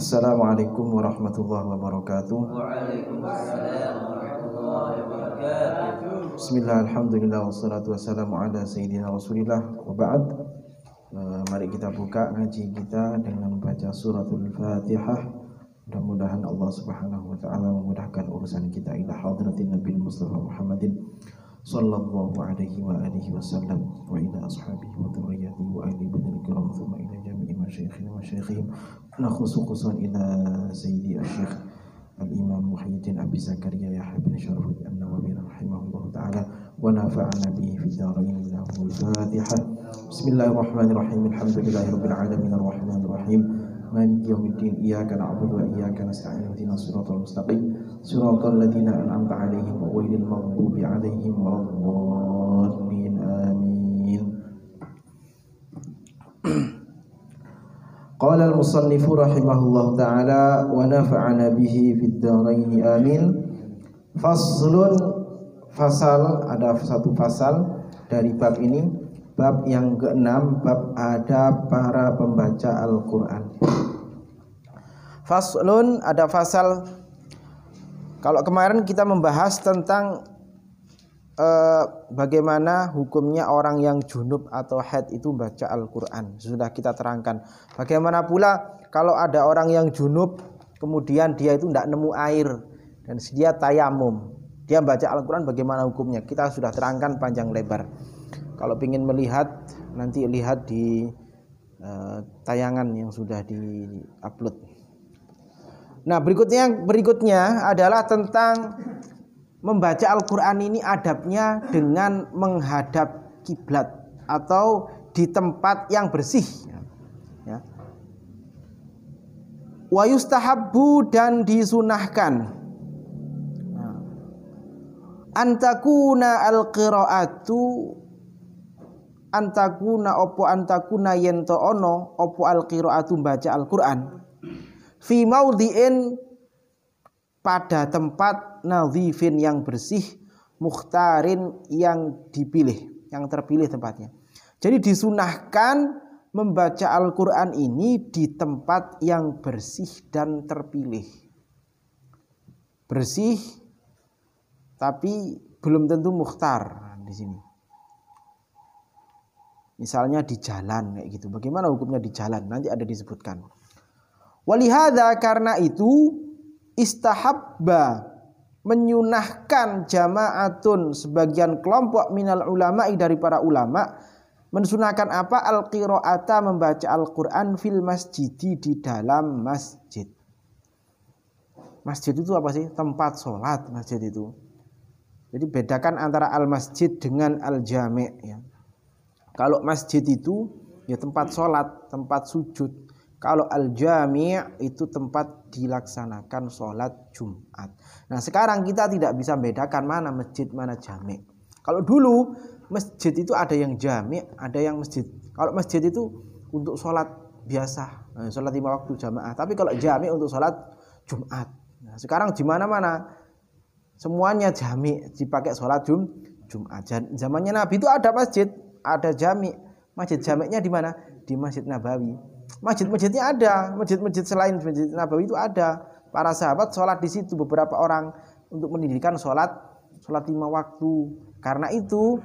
Assalamualaikum warahmatullahi wabarakatuh. Waalaikumsalam warahmatullahi wabarakatuh. Bismillah, alhamdulillah, wassalatu wassalamu ala sayyidina rasulillah Wa ba'd Eh, Mari kita buka ngaji kita dengan membaca suratul fatihah Mudah-mudahan Allah subhanahu wa ta'ala memudahkan urusan kita Ila hadratin Nabi Mustafa Muhammadin Sallallahu alaihi wa alihi wasallam Wa ila ashabihi wa dhurriyyatihi wa ahli badal kiram Thumma ila jami'i masyayikhina wa masyayikhihim Nakhusu khususan ila sayyidi asyikh Al-Imam Muhyiddin Abi Zakaria Yahya bin Syarfuddin An-Nawawi rahimahullah ta'ala wa nafa'ana bihi fi dharain lahul Fatihah Bismillahirrahmanirrahim Alhamdulillahirabbil alamin arrahmanir rahim Maliki yaumiddin iyyaka na'budu wa iyyaka nasta'in ihdinas siratal mustaqim siratal ladzina an'amta 'alaihim ghairil maghdubi 'alaihim waladdallin amin قال المصنف رحمه الله تعالى ونفعنا به في الدارين آمين فصل fasal ada satu fasal dari bab ini bab yang keenam bab ada para pembaca Al-Qur'an faslun ada fasal kalau kemarin kita membahas tentang eh, bagaimana hukumnya orang yang junub atau haid itu baca Al-Qur'an. Sudah kita terangkan. Bagaimana pula kalau ada orang yang junub kemudian dia itu tidak nemu air dan dia tayamum. Dia baca Al-Qur'an bagaimana hukumnya? Kita sudah terangkan panjang lebar. Kalau ingin melihat nanti lihat di eh, tayangan yang sudah di-upload. Nah, berikutnya berikutnya adalah tentang membaca Al-Qur'an ini adabnya dengan menghadap kiblat atau di tempat yang bersih ya. Dan disunahkan Nah. antakuna al-qiraatu antakuna opo antakuna yento ono opo al-qiraatu baca Al-Qur'an fi maudhi'in pada tempat nadhifin yang bersih mukhtarin yang dipilih yang terpilih tempatnya. Jadi disunahkan membaca Al-Quran ini di tempat yang bersih dan terpilih. Bersih tapi belum tentu mukhtar di sini. Misalnya di jalan kayak gitu. Bagaimana hukumnya di jalan? Nanti ada disebutkan Walihada karena itu istahabba menyunahkan jamaatun sebagian kelompok minal ulama'i dari para ulama mensunahkan apa al qiraata membaca Al-Qur'an fil masjidi di dalam masjid. Masjid itu apa sih? Tempat sholat masjid itu. Jadi bedakan antara al masjid dengan al jami' ya. Kalau masjid itu ya tempat sholat, tempat sujud. Kalau al-jami' itu tempat dilaksanakan sholat Jumat. Nah sekarang kita tidak bisa bedakan mana masjid, mana jami'. Kalau dulu masjid itu ada yang jami', ada yang masjid. Kalau masjid itu untuk sholat biasa, nah, sholat lima waktu jamaah. Tapi kalau jami' untuk sholat Jumat. Nah, sekarang di mana-mana semuanya jami' dipakai sholat Jum Jumat. Zamannya Nabi itu ada masjid, ada jami'. Masjid jami'nya di mana? Di Masjid Nabawi. Masjid-masjidnya ada, masjid-masjid selain masjid Nabawi itu ada. Para sahabat sholat di situ beberapa orang untuk mendirikan sholat sholat lima waktu. Karena itu,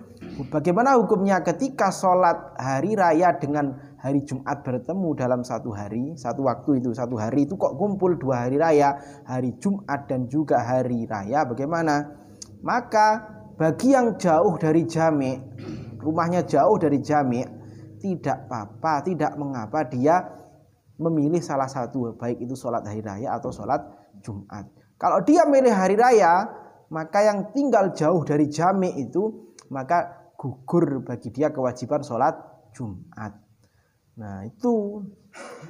bagaimana hukumnya ketika sholat hari raya dengan hari Jumat bertemu dalam satu hari, satu waktu itu, satu hari itu kok kumpul dua hari raya, hari Jumat dan juga hari raya, bagaimana? Maka bagi yang jauh dari jami, rumahnya jauh dari jami, tidak apa-apa, tidak mengapa dia memilih salah satu baik itu sholat hari raya atau sholat Jumat. Kalau dia milih hari raya, maka yang tinggal jauh dari jami itu maka gugur bagi dia kewajiban sholat Jumat. Nah itu.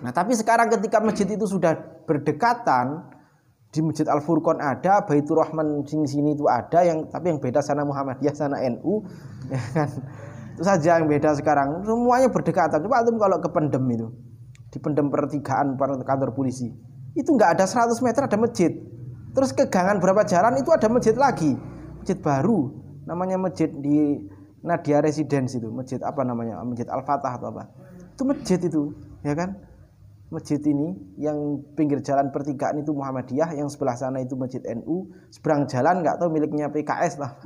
Nah tapi sekarang ketika masjid itu sudah berdekatan di Masjid Al Furqon ada, Baitur Rahman sini sini itu ada yang tapi yang beda sana Muhammadiyah sana NU ya kan itu saja yang beda sekarang. Semuanya berdekatan. Coba antum kalau ke pendem itu. Di pendem pertigaan kantor polisi. Itu nggak ada 100 meter ada masjid. Terus ke gangan berapa jalan itu ada masjid lagi. Masjid baru. Namanya masjid di Nadia Residence itu. Masjid apa namanya? Masjid Al Fatah atau apa. Itu masjid itu ya kan? Masjid ini yang pinggir jalan pertigaan itu Muhammadiyah yang sebelah sana itu masjid NU seberang jalan nggak tahu miliknya PKS lah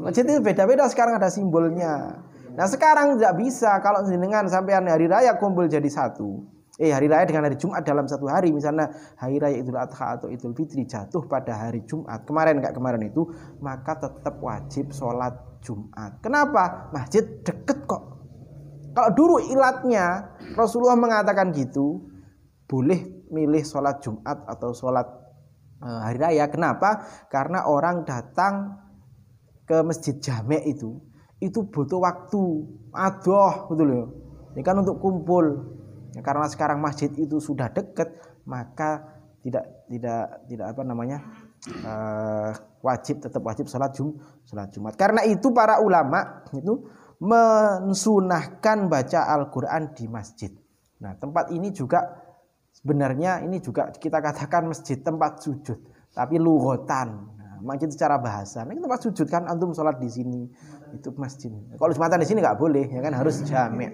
masjid itu beda-beda sekarang ada simbolnya. Nah sekarang tidak bisa kalau dengan sampean hari raya kumpul jadi satu. Eh hari raya dengan hari Jumat dalam satu hari. Misalnya hari raya Idul Adha atau Idul Fitri jatuh pada hari Jumat. Kemarin nggak kemarin itu maka tetap wajib sholat Jumat. Kenapa? Masjid deket kok. Kalau dulu ilatnya Rasulullah mengatakan gitu, boleh milih sholat Jumat atau sholat eh, hari raya. Kenapa? Karena orang datang ke masjid jamek itu, itu butuh waktu, adoh, betul ya. Ini kan untuk kumpul. Ya, karena sekarang masjid itu sudah dekat, maka tidak tidak tidak apa namanya uh, wajib tetap wajib sholat jum sholat Jumat. Karena itu para ulama itu mensunahkan baca Al-Quran di masjid. Nah tempat ini juga sebenarnya ini juga kita katakan masjid tempat sujud, tapi lugotan. Nah, masjid secara bahasa, ini tempat sujud kan antum sholat di sini itu masjid. Kalau jumatan di sini nggak boleh, ya kan harus jami,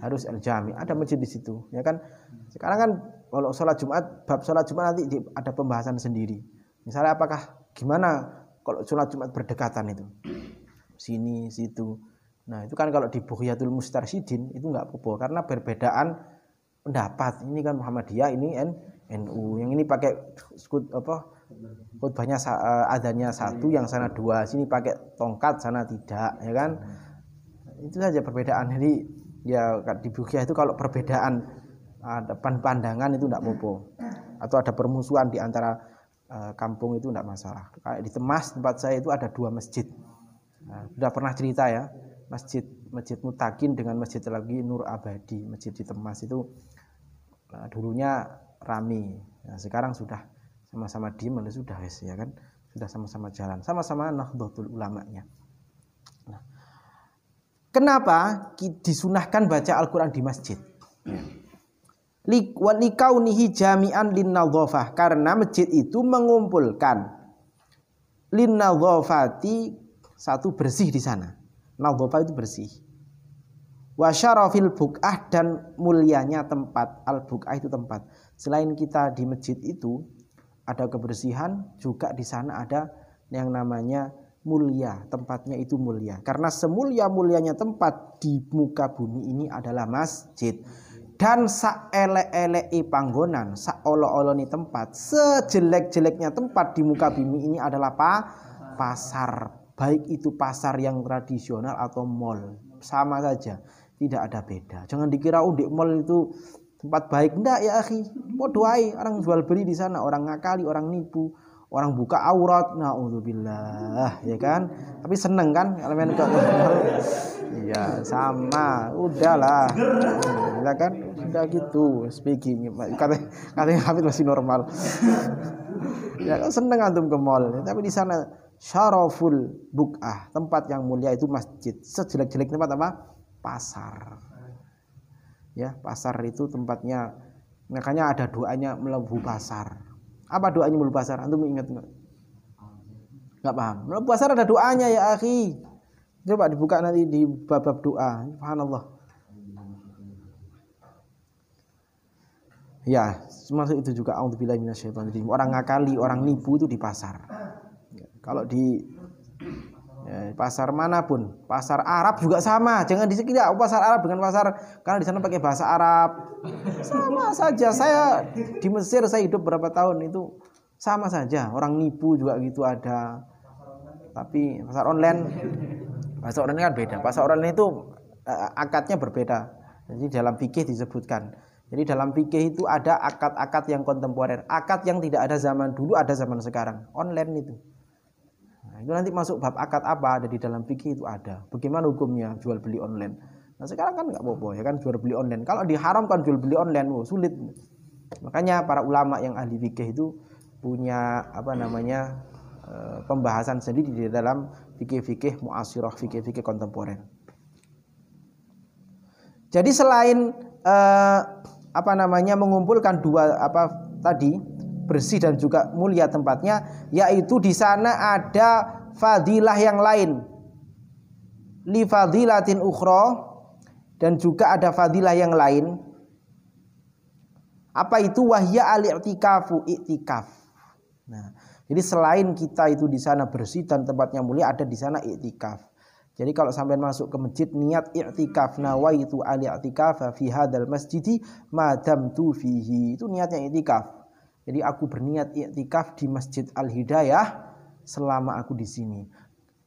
harus al jami. Ada masjid di situ, ya kan. Sekarang kan kalau sholat Jumat, bab sholat Jumat nanti ada pembahasan sendiri. Misalnya apakah gimana kalau sholat Jumat berdekatan itu, sini situ Nah itu kan kalau di Bukhyatul Mustarsidin itu nggak apa karena perbedaan pendapat. Ini kan Muhammadiyah, ini NU. Yang ini pakai skut apa khutbahnya uh, adanya satu, yang sana dua. Sini pakai tongkat, sana tidak, ya kan? Itu saja perbedaan. Jadi ya di Bukhyah itu kalau perbedaan ada pandangan itu tidak apa Atau ada permusuhan di antara uh, kampung itu tidak masalah. Di Temas tempat saya itu ada dua masjid. Nah, sudah pernah cerita ya masjid masjid Mutakin dengan masjid lagi Nur Abadi masjid di Temas itu nah, dulunya rame nah, sekarang sudah sama-sama diem sudah wes ya kan? Sudah sama-sama jalan. Sama-sama nahdlatul ulamanya. Nah, kenapa disunahkan baca Al-Quran di masjid? Likaunihi jami'an lin karena masjid itu mengumpulkan lin satu bersih di sana. Nadhofa itu bersih. Wa syarafil buk'ah dan mulianya tempat. Al buk'ah itu tempat. Selain kita di masjid itu ada kebersihan, juga di sana ada yang namanya mulia. Tempatnya itu mulia. Karena semulia-mulianya tempat di muka bumi ini adalah masjid. Dan saelek-eleki panggonan, saolo-oloni tempat, sejelek-jeleknya tempat di muka bumi ini adalah apa? Pasar baik itu pasar yang tradisional atau mall sama saja tidak ada beda jangan dikira oh mall itu tempat baik. Enggak ya akhi. Mau doai orang jual beli di sana. Orang ngakali orang nipu. Orang buka aurat. Naudzubillah. Ya kan? Tapi seneng kan? Elemen ke iya sama. Udahlah. Ya kan? Sudah gitu. Speaking. Kata katanya Hafid masih normal. Ya kan seneng antum ke mall. Tapi di sana syaraful buk'ah. Tempat yang mulia itu masjid. Sejelek-jelek tempat apa? Pasar ya pasar itu tempatnya. Makanya ada doanya melebu pasar. Apa doanya melebu pasar? Antum ingat nggak? Nggak paham. Melebu pasar ada doanya ya akhi. Coba dibuka nanti di bab-bab doa. Subhanallah. Ya termasuk itu juga. Orang ngakali orang nipu itu di pasar. Kalau di ya, pasar mana pun, pasar Arab juga sama. Jangan disekira oh, pasar Arab dengan pasar karena di sana pakai bahasa Arab. Sama saja. Saya di Mesir saya hidup berapa tahun itu sama saja. Orang nipu juga gitu ada. Tapi pasar online pasar online kan beda. Pasar online itu uh, akadnya berbeda. Jadi dalam fikih disebutkan. Jadi dalam fikih itu ada akad-akad yang kontemporer, akad yang tidak ada zaman dulu, ada zaman sekarang. Online itu. Nah, itu nanti masuk bab akad apa ada di dalam fikih itu ada. Bagaimana hukumnya jual beli online? Nah sekarang kan nggak apa-apa ya kan jual beli online. Kalau diharamkan jual beli online, oh, sulit. Makanya para ulama yang ahli fikih itu punya apa namanya e, pembahasan sendiri di dalam fikih-fikih muasirah, fikih-fikih kontemporer. Jadi selain e, apa namanya mengumpulkan dua apa tadi bersih dan juga mulia tempatnya yaitu di sana ada fadilah yang lain li fadilatin ukhra dan juga ada fadilah yang lain Apa itu wahya al-i'tikafu i'tikaf. Nah, jadi selain kita itu di sana bersih dan tempatnya mulia ada di sana i'tikaf. Jadi kalau sampai masuk ke masjid niat i'tikaf nawaitu al-i'tikaf fi hadzal masjidi madam tu fihi. Itu niatnya i'tikaf. Jadi aku berniat i'tikaf di Masjid Al-Hidayah selama aku di sini.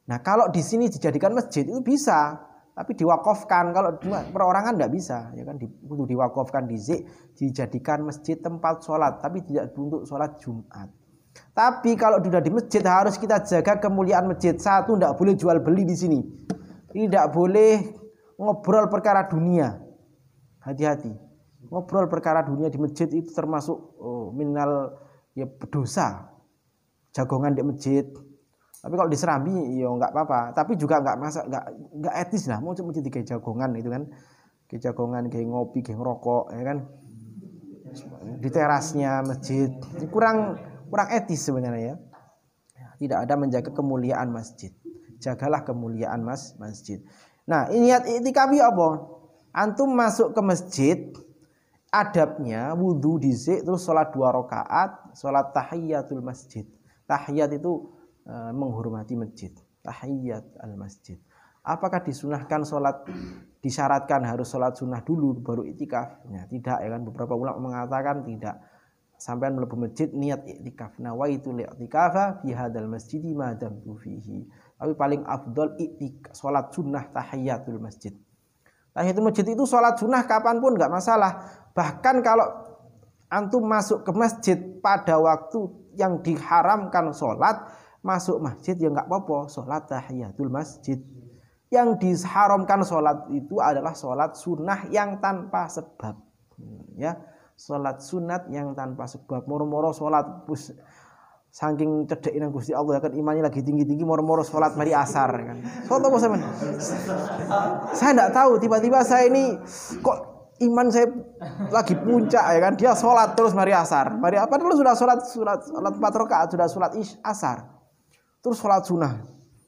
Nah, kalau di sini dijadikan masjid itu bisa, tapi diwakafkan. Kalau perorangan tidak bisa, ya kan? Untuk diwakafkan di zik, dijadikan masjid tempat sholat, tapi tidak untuk sholat Jumat. Tapi kalau sudah di masjid harus kita jaga kemuliaan masjid. Satu tidak boleh jual beli di sini. Tidak boleh ngobrol perkara dunia. Hati-hati. Ngobrol perkara dunia di masjid itu termasuk oh, minal ya dosa. Jagongan di masjid. Tapi kalau diserambi ya nggak apa-apa. Tapi juga nggak masa nggak nggak etis lah. Mau masjid kayak jagongan itu kan. Kayak jagongan kayak ngopi, kayak ngerokok, ya kan. Di terasnya masjid. Kurang kurang etis sebenarnya ya. Tidak ada menjaga kemuliaan masjid. Jagalah kemuliaan mas masjid. Nah, ini itikaf apa? Antum masuk ke masjid, adabnya wudhu dizik terus sholat dua rakaat, sholat tahiyatul masjid. Tahiyat itu e, menghormati masjid. Tahiyat al masjid. Apakah disunahkan sholat disyaratkan harus sholat sunnah dulu baru itikaf? Ya, tidak ya kan beberapa ulama mengatakan tidak sampai melebu masjid niat i'tikaf nawaitu li'tikafa fi hadzal masjidi ma damtu fihi tapi paling afdol i'tikaf salat sunnah tahiyatul masjid tahiyatul masjid itu salat sunnah kapan pun nggak masalah bahkan kalau antum masuk ke masjid pada waktu yang diharamkan sholat masuk masjid ya nggak apa-apa sholat tahiyatul masjid yang diharamkan sholat itu adalah sholat sunnah yang tanpa sebab ya Sholat sunat yang tanpa sebab moro-moro sholat saking cedek nang Gusti Allah ya kan imannya lagi tinggi-tinggi moro-moro sholat mari asar kan. Sholat apa? Saya tidak tahu tiba-tiba saya ini kok iman saya lagi puncak ya kan? Dia sholat terus mari asar. Mari apa? Dulu sudah sholat sholat sholat empat rakaat sudah sholat ish asar. Terus sholat sunnah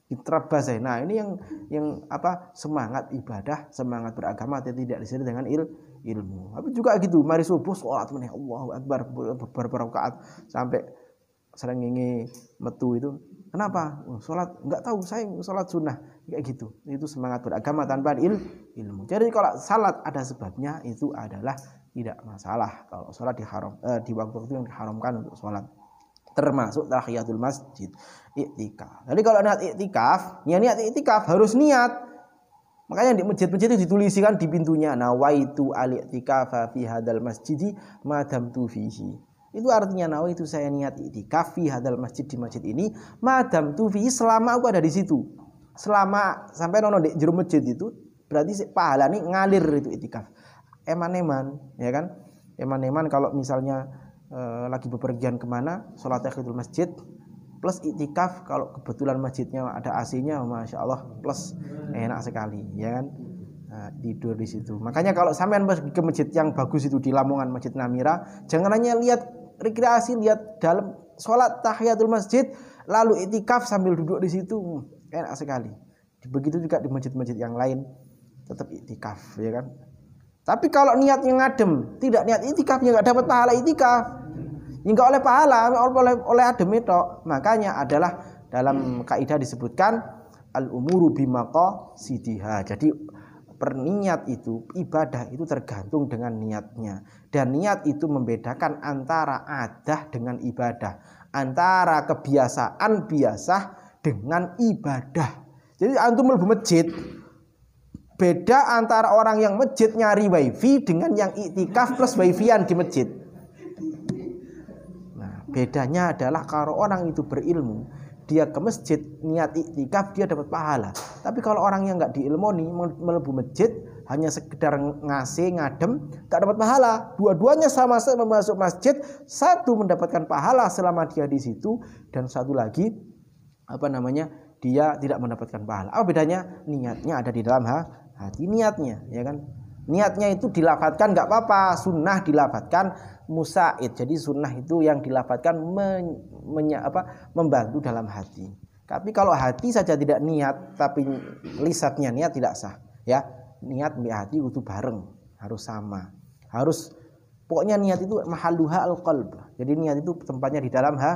diterabas saya nah ini yang yang apa? Semangat ibadah semangat beragama tidak di sini dengan il, ilmu. Tapi juga gitu, mari subuh sholat meneh Allahu Akbar beberapa rakaat sampai sering ingin metu itu. Kenapa? Oh, sholat nggak tahu saya sholat sunnah kayak gitu. Itu semangat beragama tanpa il, ilmu. Jadi kalau salat ada sebabnya itu adalah tidak masalah kalau sholat diharam eh, di waktu-waktu yang diharamkan untuk sholat termasuk tahiyatul masjid iktikaf. Jadi kalau niat iktikaf, ya niat iktikaf harus niat Makanya di masjid-masjid itu ditulisikan di pintunya nawaitu al-i'tikafa fi hadal masjidi madam tu fihi. Itu artinya nawaitu saya niat i'tikaf fi hadal masjid di masjid ini madam tu fihi selama aku ada di situ. Selama sampai nono di jero masjid itu berarti pahala nih ngalir itu i'tikaf. Eman-eman, ya kan? Eman-eman kalau misalnya e, lagi bepergian ke mana, sholat tahiyatul masjid, plus itikaf kalau kebetulan masjidnya ada AC-nya masya Allah plus enak sekali ya kan nah, tidur di situ makanya kalau sampean ke masjid yang bagus itu di Lamongan Masjid Namira jangan hanya lihat rekreasi lihat dalam sholat tahiyatul masjid lalu itikaf sambil duduk di situ enak sekali. Begitu juga di masjid-masjid yang lain tetap itikaf ya kan? Tapi kalau niatnya ngadem tidak niat itikaf ya nggak dapat pahala itikaf. Enggak oleh pahala, oleh oleh adem itu. Makanya adalah dalam kaidah disebutkan al umuru bimaqo sidiha. Jadi perniat itu ibadah itu tergantung dengan niatnya. Dan niat itu membedakan antara adah dengan ibadah. Antara kebiasaan biasa dengan ibadah jadi antum mlebu masjid beda antara orang yang masjid nyari wifi dengan yang iktikaf plus wifian di masjid Bedanya adalah kalau orang itu berilmu, dia ke masjid niat iktikaf dia dapat pahala. Tapi kalau orang yang nggak diilmoni melebu masjid hanya sekedar ngasih ngadem tak dapat pahala. Dua-duanya sama-sama masuk masjid, satu mendapatkan pahala selama dia di situ dan satu lagi apa namanya dia tidak mendapatkan pahala. Apa bedanya? Niatnya ada di dalam hati niatnya, ya kan? Niatnya itu dilafatkan nggak apa-apa, sunnah dilafatkan musaid. Jadi sunnah itu yang dilafatkan men, apa, membantu dalam hati. Tapi kalau hati saja tidak niat, tapi lisatnya niat tidak sah. Ya, niat di hati itu bareng, harus sama, harus Pokoknya niat itu mahaluha al-qalb. Jadi niat itu tempatnya di dalam ha,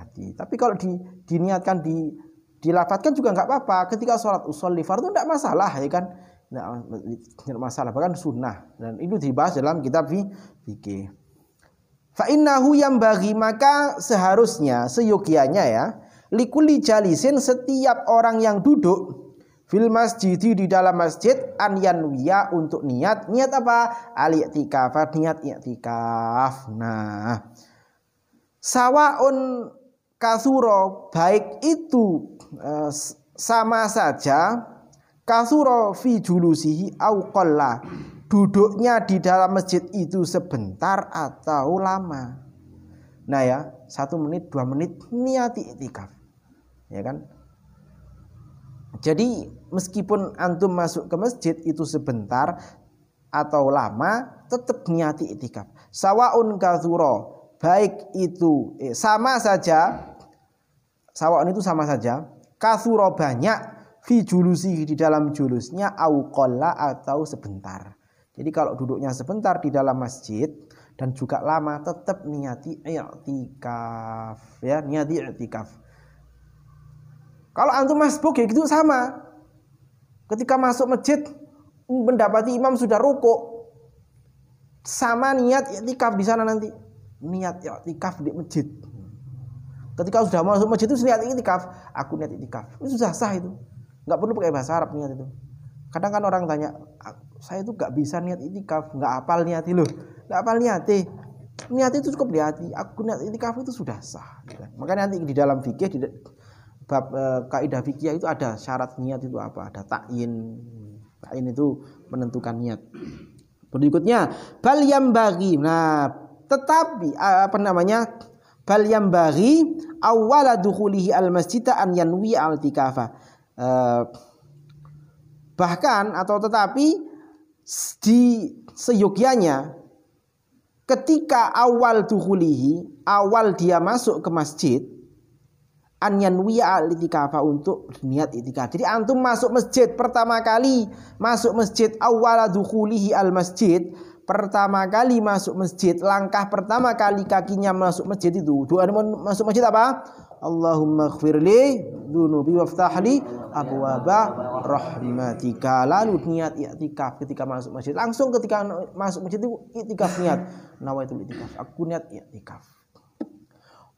hati. Tapi kalau di, diniatkan di dilafatkan juga nggak apa-apa. Ketika sholat usolli fardu tidak masalah ya kan. Tidak masalah bahkan sunnah dan itu dibahas dalam kitab fikih. Fa innahu yang bagi maka seharusnya seyogianya ya likuli jalisin setiap orang yang duduk fil masjid di dalam masjid an yanwiya untuk niat niat apa al i'tikaf niat i'tikaf nah sawaun kasuro baik itu uh, sama saja kasuro fi julusihi au qalla duduknya di dalam masjid itu sebentar atau lama nah ya satu menit dua menit niat i'tikaf ya kan jadi meskipun antum masuk ke masjid itu sebentar atau lama tetap niati itikaf. Sawaun kathuro baik itu eh, sama saja sawaun itu sama saja kathuro banyak fi julusi di dalam julusnya au atau sebentar. Jadi kalau duduknya sebentar di dalam masjid dan juga lama tetap niati i'tikaf ya niati i'tikaf kalau antum masbuk ya gitu sama. Ketika masuk masjid mendapati imam sudah ruko, sama niat i'tikaf di sana nanti. Niat i'tikaf di masjid. Ketika sudah masuk masjid itu niat i'tikaf, aku niat i'tikaf. Itu sudah sah itu. Nggak perlu pakai bahasa Arab niat itu. Kadang kan orang tanya, saya itu nggak bisa niat itikaf, nggak apal niat itu, nggak apal niat Niat itu cukup di hati. Aku niat itikaf itu sudah sah. Makanya nanti di dalam fikih bab e, kaidah fikih itu ada syarat niat itu apa? Ada takyin. Takyin itu menentukan niat. Berikutnya bal yang bagi. Nah, tetapi apa namanya? Bal yang bagi awala dukhulihi al masjid an yanwi al tikafa. E, bahkan atau tetapi di seyogianya ketika awal dukhulihi, awal dia masuk ke masjid, an yanwiya al itikafa untuk niat itikaf. Jadi antum masuk masjid pertama kali masuk masjid awal dukhulihi al masjid pertama kali masuk masjid langkah pertama kali kakinya masuk masjid itu doa masuk masjid apa? Allahumma khfirli dunubi waftahli abwaba rahmatika. Lalu niat i'tikaf ketika masuk masjid. Langsung ketika masuk masjid itu i'tikaf niat. Nawaitul i'tikaf. Aku niat i'tikaf.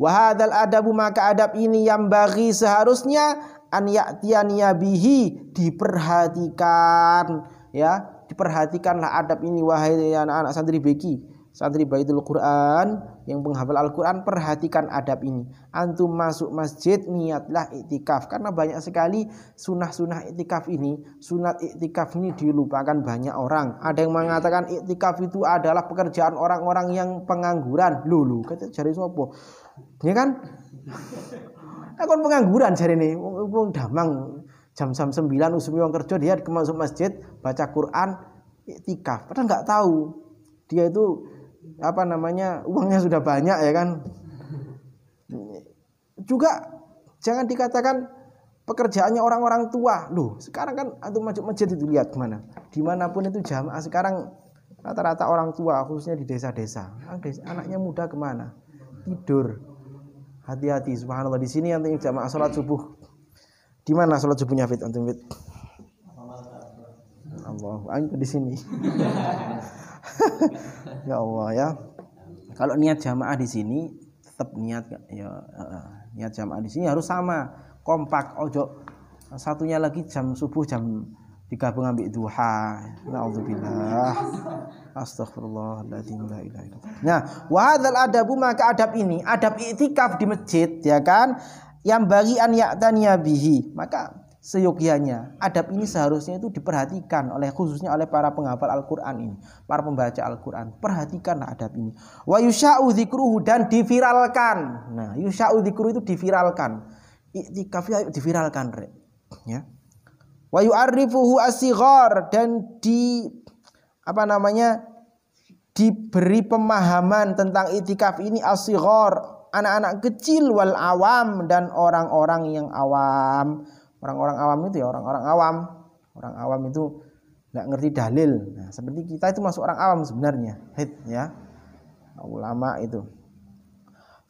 Wahadal adabu maka adab ini yang bagi seharusnya an ya'tiyaniya bihi. Diperhatikan ya diperhatikanlah adab ini wahai anak-anak santri beki santri baitul Quran yang penghafal Al-Quran perhatikan adab ini. Antum masuk masjid niatlah iktikaf karena banyak sekali sunnah-sunnah iktikaf ini sunat iktikaf ini dilupakan banyak orang. Ada yang mengatakan iktikaf itu adalah pekerjaan orang-orang yang pengangguran. Lulu kata cari sopo? Ya kan? Aku pengangguran jari ini, damang jam jam sembilan usumi wong kerja dia masuk masjid baca Quran iktikaf. Padahal nggak tahu dia itu apa namanya uangnya sudah banyak ya kan. Juga jangan dikatakan pekerjaannya orang-orang tua. Loh, sekarang kan antum masuk masjid itu lihat ke mana. Di mana pun itu jamaah sekarang rata-rata orang tua khususnya di desa-desa. Anaknya muda ke mana? Tidur Hati-hati subhanallah di sini yang jamaah salat subuh. Di mana salat subuhnya Fit antum Fit? Allah, ayo di sini. ya Allah ya. Kalau niat jamaah di sini tetap niat ya uh, niat jamaah di sini harus sama, kompak. Ojo satunya lagi jam subuh jam digabung ambil duha. Nauzubillah. Astagfirullahaladzim la. Nah, wa hadzal adabu maka adab ini, adab iktikaf di masjid ya kan, yang bagi an ya'taniya bihi. Maka seyogianya adab ini seharusnya itu diperhatikan oleh khususnya oleh para penghafal Al-Qur'an ini, para pembaca Al-Qur'an. Perhatikanlah adab ini. Wa yusya'u dzikruhu dan diviralkan. Nah, yusya'u dzikruhu itu diviralkan. Iktikaf ya diviralkan, ya wa yu'arrifuhu asighar dan di apa namanya diberi pemahaman tentang itikaf ini asighar anak-anak kecil wal awam dan orang-orang yang awam orang-orang awam itu ya orang-orang awam orang awam itu nggak ngerti dalil nah, seperti kita itu masuk orang awam sebenarnya hit ya ulama itu.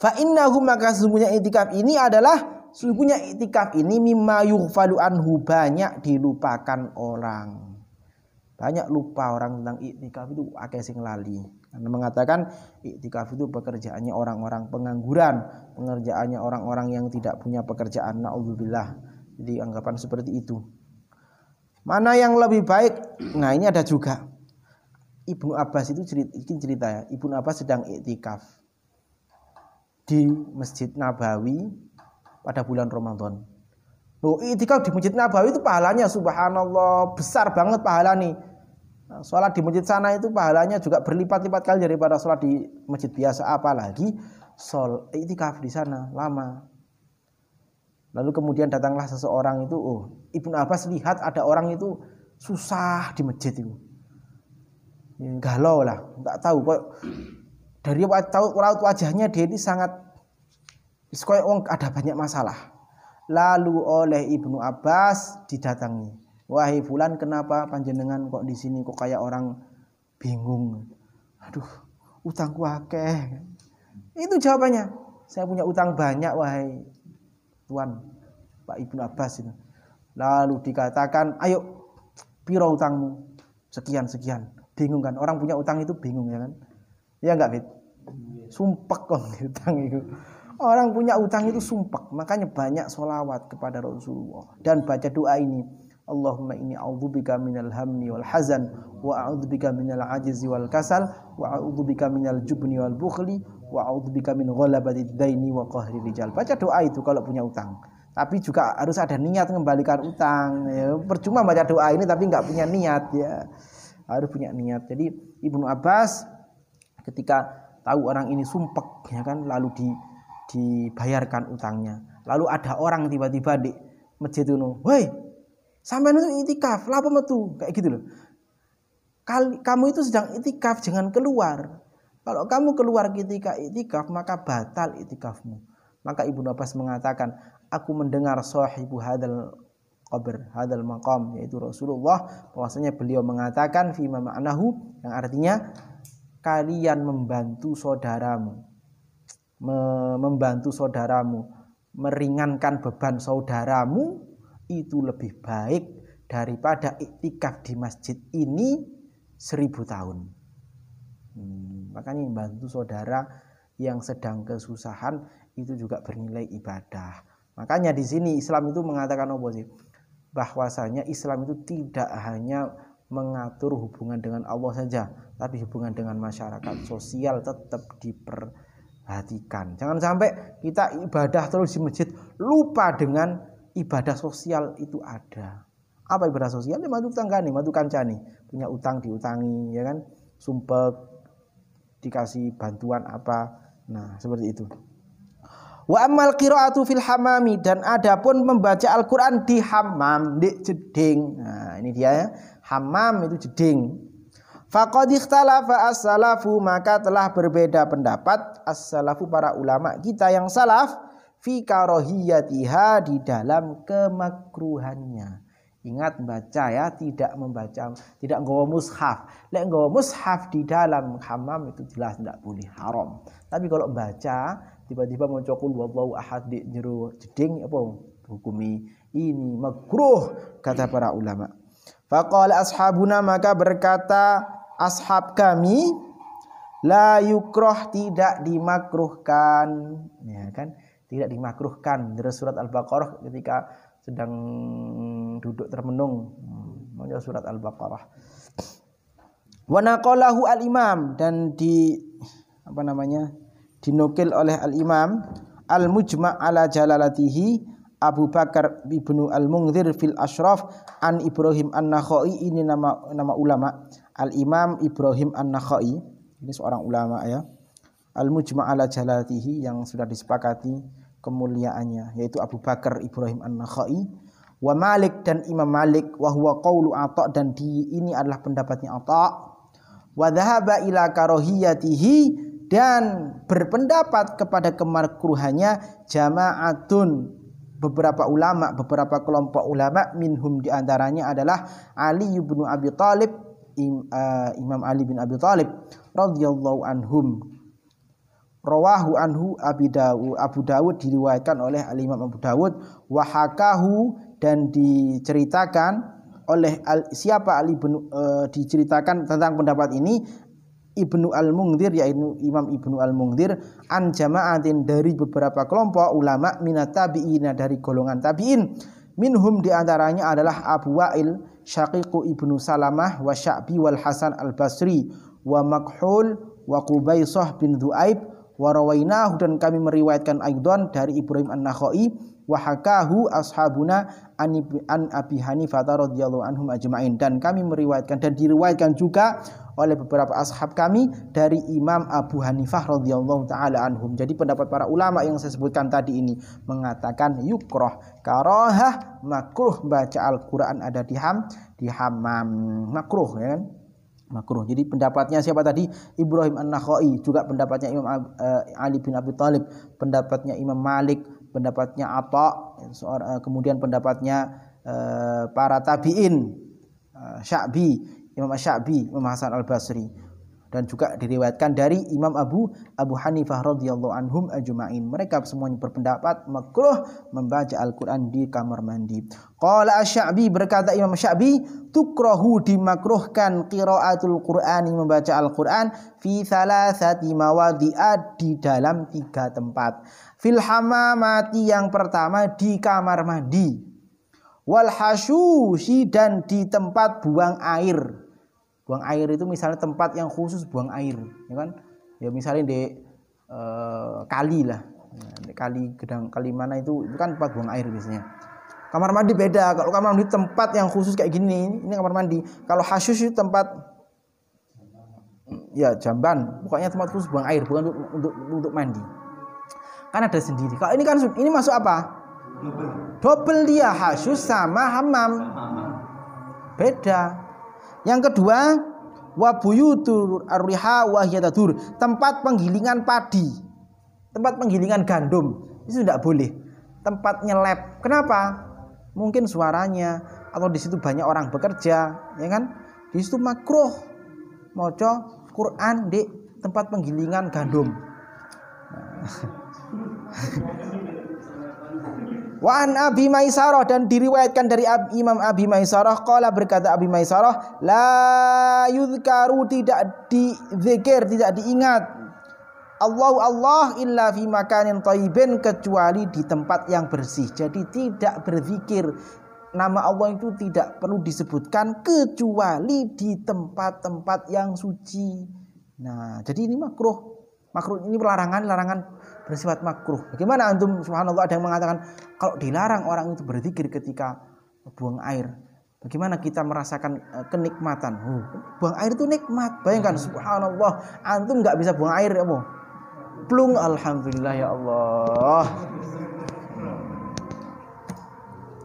Fa innahu maka sesungguhnya itikaf ini adalah sesungguhnya itikaf ini mimma yughfalu anhu banyak dilupakan orang. Banyak lupa orang tentang itikaf itu akeh sing lali. Karena mengatakan itikaf itu pekerjaannya orang-orang pengangguran, pengerjaannya orang-orang yang tidak punya pekerjaan. Nauzubillah. Jadi anggapan seperti itu. Mana yang lebih baik? Nah, ini ada juga. Ibnu Abbas itu cerita, cerita ya. Ibnu Abbas sedang iktikaf di Masjid Nabawi pada bulan Ramadan. Loh, iktikaf di Masjid Nabawi itu pahalanya subhanallah besar banget pahala nih. Sholat di masjid sana itu pahalanya juga berlipat-lipat kali daripada sholat di masjid biasa apalagi sol iktikaf di sana lama. Lalu kemudian datanglah seseorang itu, oh Ibnu Abbas lihat ada orang itu susah di masjid itu. Ya, galau lah, nggak tahu kok dari tahu raut wajahnya dia ini sangat ada banyak masalah. Lalu oleh Ibnu Abbas didatangi. Wahai fulan kenapa panjenengan kok di sini kok kayak orang bingung. Aduh, utangku akeh. Itu jawabannya. Saya punya utang banyak wahai tuan Pak Ibnu Abbas itu. Lalu dikatakan, ayo piro utangmu? Sekian sekian bingung kan orang punya utang itu bingung ya kan ya enggak Fit sumpek kok utang itu orang punya utang itu sumpek makanya banyak solawat kepada Rasulullah dan baca doa ini Allahumma inni a'udzubika minal hamni wal hazan wa a'udzubika minal ajizi wal kasal wa a'udzubika minal jubni wal bukhli wa a'udzubika min ghalabati daini wa qahri rijal. Baca doa itu kalau punya utang. Tapi juga harus ada niat mengembalikan utang. Ya, percuma baca doa ini tapi nggak punya niat ya harus punya niat. Jadi Ibnu Abbas ketika tahu orang ini sumpek ya kan lalu di dibayarkan utangnya. Lalu ada orang tiba-tiba di masjid itu, "Woi, sampai itu itikaf, lapo metu?" Kayak gitu loh. Kali, kamu itu sedang itikaf, jangan keluar. Kalau kamu keluar ketika itikaf, maka batal itikafmu. Maka Ibnu Abbas mengatakan, aku mendengar sahibu hadal qabr hadal maqam yaitu Rasulullah bahwasanya beliau mengatakan fi ma'nahu yang artinya kalian membantu saudaramu membantu saudaramu meringankan beban saudaramu itu lebih baik daripada iktikaf di masjid ini seribu tahun. Hmm, makanya membantu saudara yang sedang kesusahan itu juga bernilai ibadah. Makanya di sini Islam itu mengatakan apa sih? Bahwasanya Islam itu tidak hanya mengatur hubungan dengan Allah saja, tapi hubungan dengan masyarakat sosial tetap diperhatikan. Jangan sampai kita ibadah terus di masjid lupa dengan ibadah sosial itu ada. Apa ibadah sosial? Ya matu tanggani, matu kancani, punya utang diutangi, ya kan? Sumpek dikasih bantuan apa. Nah, seperti itu. Wa amal qiraatu fil hamami dan adapun membaca Al-Qur'an di hammam, di jeding. Nah, ini dia ya. Hammam itu jeding. Faqad ikhtalafa as-salafu maka telah berbeda pendapat as-salafu para ulama kita yang salaf fi karohiyatiha di dalam kemakruhannya. Ingat baca ya, tidak membaca, tidak nggawa mushaf. Lek nggawa mushaf di dalam hammam itu jelas tidak boleh haram. Tapi kalau baca tiba-tiba mencokul wallahu ahad di jeru jeding apa hukumi ini makruh kata para ulama faqala ashabuna maka berkata ashab kami la yukroh tidak dimakruhkan ya kan tidak dimakruhkan. Dari surat al-baqarah ketika sedang duduk termenung. Hmm, surat al-baqarah. Wa naqalahu al-imam. Dan di apa namanya dinukil oleh Al-Imam Al-Mujma' ala Jalalatihi Abu Bakar ibnu Al-Mungzir fil Ashraf an Ibrahim An-Nakhai ini nama nama ulama. Al-Imam Ibrahim An-Nakhai ini seorang ulama ya. Al-Mujma' ala Jalalatihi yang sudah disepakati kemuliaannya yaitu Abu Bakar Ibrahim An-Nakhai wa Malik dan Imam Malik wa huwa qaulu Atha dan di ini adalah pendapatnya Atha wa dhahaba ila karohiyatihi dan berpendapat kepada kemakruhannya jamaatun beberapa ulama beberapa kelompok ulama minhum di antaranya adalah Ali bin Abi Thalib Imam Ali bin Abi Thalib radhiyallahu anhum rawahu anhu Abi Dawud Abu Dawud diriwayatkan oleh Al Imam Abu Dawud. Wahakahu dan diceritakan oleh al, siapa Ali bin e, diceritakan tentang pendapat ini? Ibnu Al-Mungdir yaitu Imam Ibnu Al-Mungdir. An jama'atin dari beberapa kelompok ulama minat tabi'ina dari golongan tabi'in. Minhum di antaranya adalah Abu Wa'il Syaqiqu Ibnu Salamah wa Sya'bi wal Hasan Al-Basri wa Makhul wa Qubaisah bin Du'aib wa rawainahu dan kami meriwayatkan aidan dari Ibrahim An-Nakhai wa hakahu ashabuna an, an Abi Hanifah radhiyallahu anhum ajma'in. Dan kami meriwayatkan dan diriwayatkan juga oleh beberapa ashab kami dari Imam Abu Hanifah radhiyallahu taala anhum. Jadi pendapat para ulama yang saya sebutkan tadi ini mengatakan yukroh karahah makruh baca Al-Qur'an ada di ham di hammam makruh ya kan makruh. Jadi pendapatnya siapa tadi? Ibrahim An-Nakhai, juga pendapatnya Imam uh, Ali bin Abi Thalib, pendapatnya Imam Malik, pendapatnya Atta, eh, kemudian pendapatnya eh, para tabi'in, eh, Sya'bi, Imam Sya'bi, Imam Hasan Al-Basri dan juga diriwayatkan dari Imam Abu Abu Hanifah radhiyallahu anhum ajma'in. Mereka semuanya berpendapat makruh membaca Al-Qur'an di kamar mandi. Qala Asy-Sya'bi berkata Imam Sya'bi, tukrahu dimakruhkan qiraatul Qur'ani membaca Al-Qur'an fi thalathati mawadi'a di dalam tiga tempat. Fil hamamati yang pertama di kamar mandi. Wal hasyushi dan di tempat buang air buang air itu misalnya tempat yang khusus buang air ya kan? Ya misalnya di e, kali lah. Di kali gedang kali mana itu itu kan tempat buang air biasanya. Kamar mandi beda. Kalau kamar mandi tempat yang khusus kayak gini ini kamar mandi. Kalau hasus itu tempat ya jamban. Pokoknya tempat khusus buang air bukan untuk untuk, untuk mandi. Kan ada sendiri. Kalau ini kan ini masuk apa? Double. Dia hasus sama hamam beda yang kedua, wabuyutur arriha tempat penggilingan padi, tempat penggilingan gandum. Itu tidak boleh. Tempat nyelep. Kenapa? Mungkin suaranya atau di situ banyak orang bekerja, ya kan? Di situ makruh moco Quran di tempat penggilingan gandum. Wa an Abi Maisarah dan diriwayatkan dari Imam Abi Maisarah qala berkata Abi Maisarah la yuzkaru tidak dizikir tidak diingat Allah Allah illa fi makanin thayyibin kecuali di tempat yang bersih. Jadi tidak berzikir nama Allah itu tidak perlu disebutkan kecuali di tempat-tempat yang suci. Nah, jadi ini makruh. Makruh ini larangan, larangan bersifat makruh. Bagaimana antum subhanallah ada yang mengatakan kalau dilarang orang itu berzikir ketika buang air. Bagaimana kita merasakan uh, kenikmatan? Uh, buang air itu nikmat. Bayangkan subhanallah antum nggak bisa buang air ya. Plung alhamdulillah ya Allah.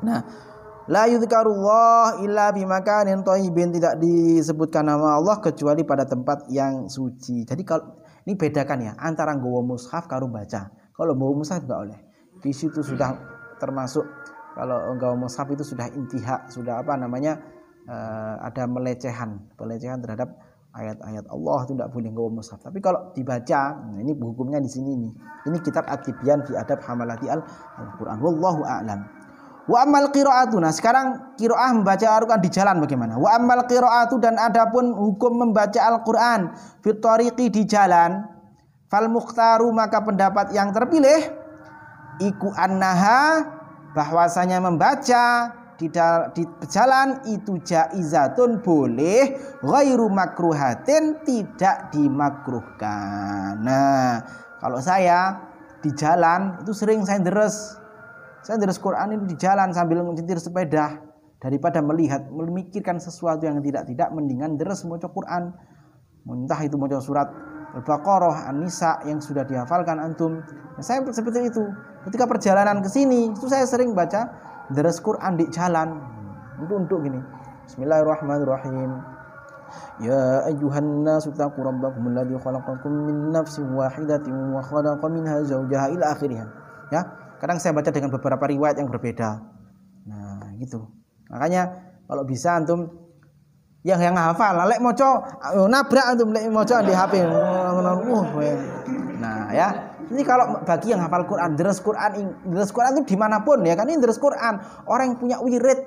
Nah, La yudhkarullah illa bimakanin tidak disebutkan nama Allah kecuali pada tempat yang suci. Jadi kalau ini bedakan ya antara nggawa mushaf karo baca. Kalau nggawa mushaf enggak oleh. Di situ sudah termasuk kalau nggawa mushaf itu sudah intihak, sudah apa namanya? Uh, ada melecehan, pelecehan terhadap ayat-ayat Allah itu tidak boleh nggawa mushaf. Tapi kalau dibaca, nah ini hukumnya di sini nih. Ini kitab At-Tibyan fi Adab Hamalati Al-Qur'an. Wallahu a'lam. Wa amal qiraatu. Nah, sekarang qiraah membaca Al-Qur'an di jalan bagaimana? Wa amal qiraatu dan adapun hukum membaca Al-Qur'an fi di jalan fal mukhtaru maka pendapat yang terpilih iku annaha bahwasanya membaca di, di jalan itu jaizatun boleh ghairu makruhatin tidak dimakruhkan. Nah, kalau saya di jalan itu sering saya deres saya deres Quran itu di jalan sambil menyetir sepeda daripada melihat memikirkan sesuatu yang tidak-tidak mendingan deres mau Quran. Entah itu mau surat Al-Baqarah, An-Nisa yang sudah dihafalkan antum. Nah, saya seperti itu. Ketika perjalanan ke sini, itu saya sering baca deres Quran di jalan. Untuk untuk gini. Bismillahirrahmanirrahim. Ya ayyuhan nasu taqu rabbakum alladhi khalaqakum min nafsin wahidatin wa khalaqa minha zawjaha ila akhirih. Ya. Kadang saya baca dengan beberapa riwayat yang berbeda. Nah, gitu. Makanya kalau bisa antum yang yang hafal, lek moco nabrak antum lek moco di HP. Nah, ya. Ini kalau bagi yang hafal Quran, deres Quran, deres Quran itu di mana pun ya kan ini deres Quran. Orang yang punya wirid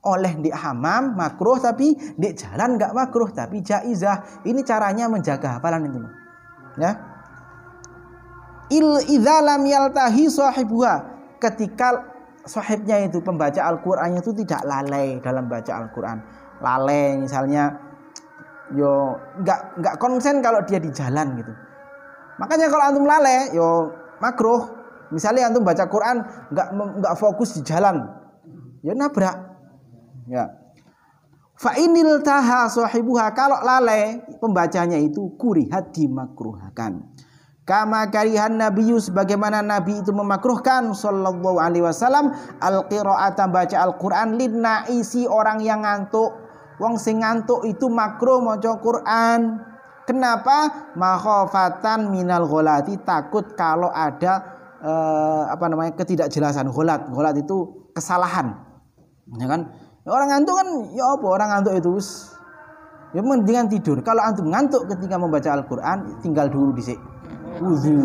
oleh di hamam makruh tapi di jalan nggak makruh tapi jaizah. Ini caranya menjaga hafalan itu. Ya. Il idza lam yaltahi sahibuha ketika sahibnya itu pembaca Al-Qur'annya itu tidak lalai dalam baca Al-Qur'an. Lalai misalnya yo nggak nggak konsen kalau dia di jalan gitu Makanya kalau antum lalai, yo makruh. Misalnya antum baca Quran nggak nggak fokus di jalan, ya nabrak. Ya. Fa inil taha sahibuha kalau lalai pembacanya itu kurihat dimakruhkan. Kama karihan Nabi sebagaimana Nabi itu memakruhkan sallallahu alaihi wasallam al qiraata baca Al-Qur'an linnaisi orang yang ngantuk. Wong sing ngantuk itu makruh maca Quran. Kenapa? Makhofatan minal gholati takut kalau ada eh, apa namanya ketidakjelasan gholat. Gholat itu kesalahan. Ya kan? Orang ngantuk kan ya apa? Orang ngantuk itu ya mendingan tidur. Kalau antum ngantuk ketika membaca Al-Qur'an tinggal dulu di wudu.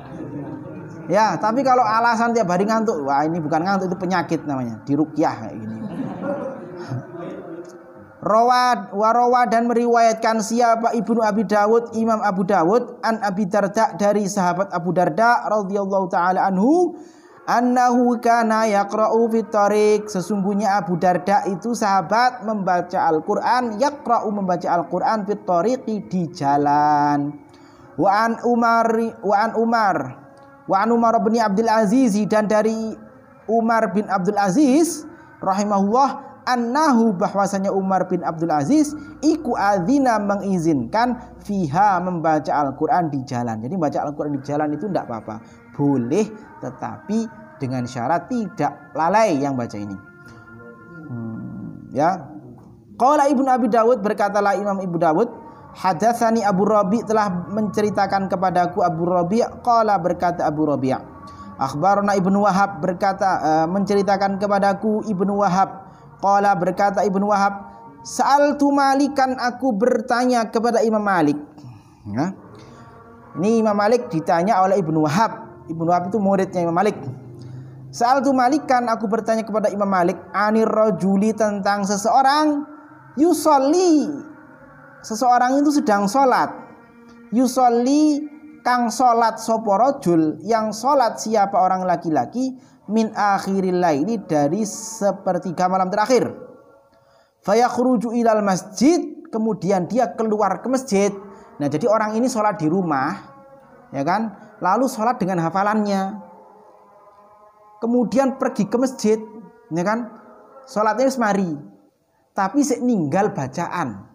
ya, tapi kalau alasan tiap hari ngantuk, wah ini bukan ngantuk itu penyakit namanya, dirukyah kayak gini. Rawad warawa dan meriwayatkan siapa Ibnu Abi Dawud Imam Abu Dawud an Abi Darda dari sahabat Abu Darda radhiyallahu taala anhu annahu kana yaqra'u fit sesungguhnya Abu Darda itu sahabat membaca Al-Qur'an yaqra'u membaca Al-Qur'an fit di jalan wa an Umar wa an Umar wa an Umar bin Abdul Aziz dan dari Umar bin Abdul Aziz rahimahullah annahu bahwasanya Umar bin Abdul Aziz iku adzina mengizinkan fiha membaca Al-Qur'an di jalan. Jadi membaca Al-Qur'an di jalan itu tidak apa-apa. Boleh tetapi dengan syarat tidak lalai yang baca ini. Hmm, ya. Qala Ibnu Abi Dawud berkatalah Imam Ibnu Dawud Hadatsani Abu Rabi telah menceritakan kepadaku Abu Rabi qala berkata Abu Rabi Akhbarana Ibnu Wahab berkata uh, menceritakan kepadaku Ibnu Wahab Qala berkata Ibnu Wahab, Sa'altu Malikan aku bertanya kepada Imam Malik. Ya. Ini Imam Malik ditanya oleh Ibnu Wahab. Ibnu Wahab itu muridnya Imam Malik. Sa'altu Malikan aku bertanya kepada Imam Malik anir rajuli tentang seseorang yusolli seseorang itu sedang sholat yusolli kang sholat soporojul yang sholat siapa orang laki-laki min akhiril laili dari sepertiga malam terakhir. Fayakhruju ilal masjid, kemudian dia keluar ke masjid. Nah, jadi orang ini sholat di rumah, ya kan? Lalu sholat dengan hafalannya. Kemudian pergi ke masjid, ya kan? Sholatnya semari. Tapi ninggal bacaan.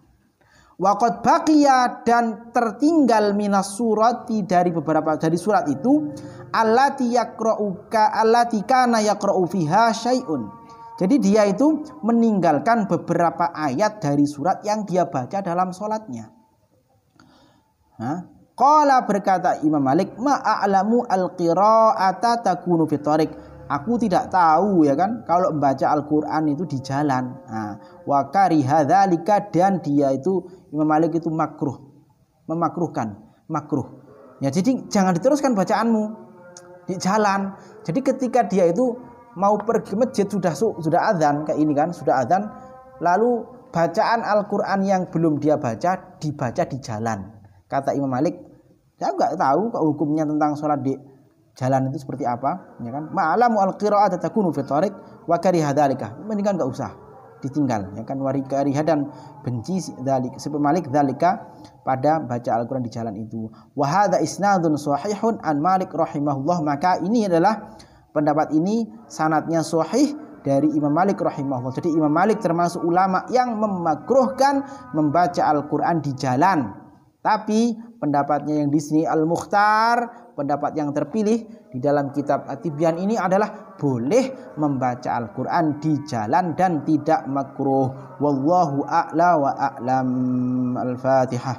Wakot bakia dan tertinggal minas surati dari beberapa dari surat itu allati yaqra'uka allati kana yaqra'u fiha syai'un. Jadi dia itu meninggalkan beberapa ayat dari surat yang dia baca dalam sholatnya. Qala berkata Imam Malik, ma'a'lamu al-qira'ata takunu fitorik. Aku tidak tahu ya kan kalau membaca Al-Qur'an itu di jalan. Nah, wa dan dia itu Imam Malik itu makruh. Memakruhkan, makruh. Ya jadi jangan diteruskan bacaanmu di jalan. Jadi ketika dia itu mau pergi masjid sudah sudah azan kayak ini kan, sudah azan lalu bacaan Al-Qur'an yang belum dia baca dibaca di jalan. Kata Imam Malik, saya nggak tahu kok hukumnya tentang sholat di jalan itu seperti apa ya kan? Ma'alamu al-qira'at takunu fi tariq wa kariha dzalika mendingan enggak usah ditinggal ya kan? Wari kariha dan benci dzalik Malik dzalika pada baca Al-Qur'an di jalan itu. Wa hadza isnadun sahihun an Malik rahimahullah. Maka ini adalah pendapat ini sanatnya sahih dari Imam Malik rahimahullah. Jadi Imam Malik termasuk ulama yang memakruhkan membaca Al-Qur'an di jalan. Tapi pendapatnya yang di sini Al-Mukhtar pendapat yang terpilih di dalam kitab Atibian ini adalah boleh membaca Al-Quran di jalan dan tidak makruh. Wallahu a'la wa a'lam. Al-Fatihah.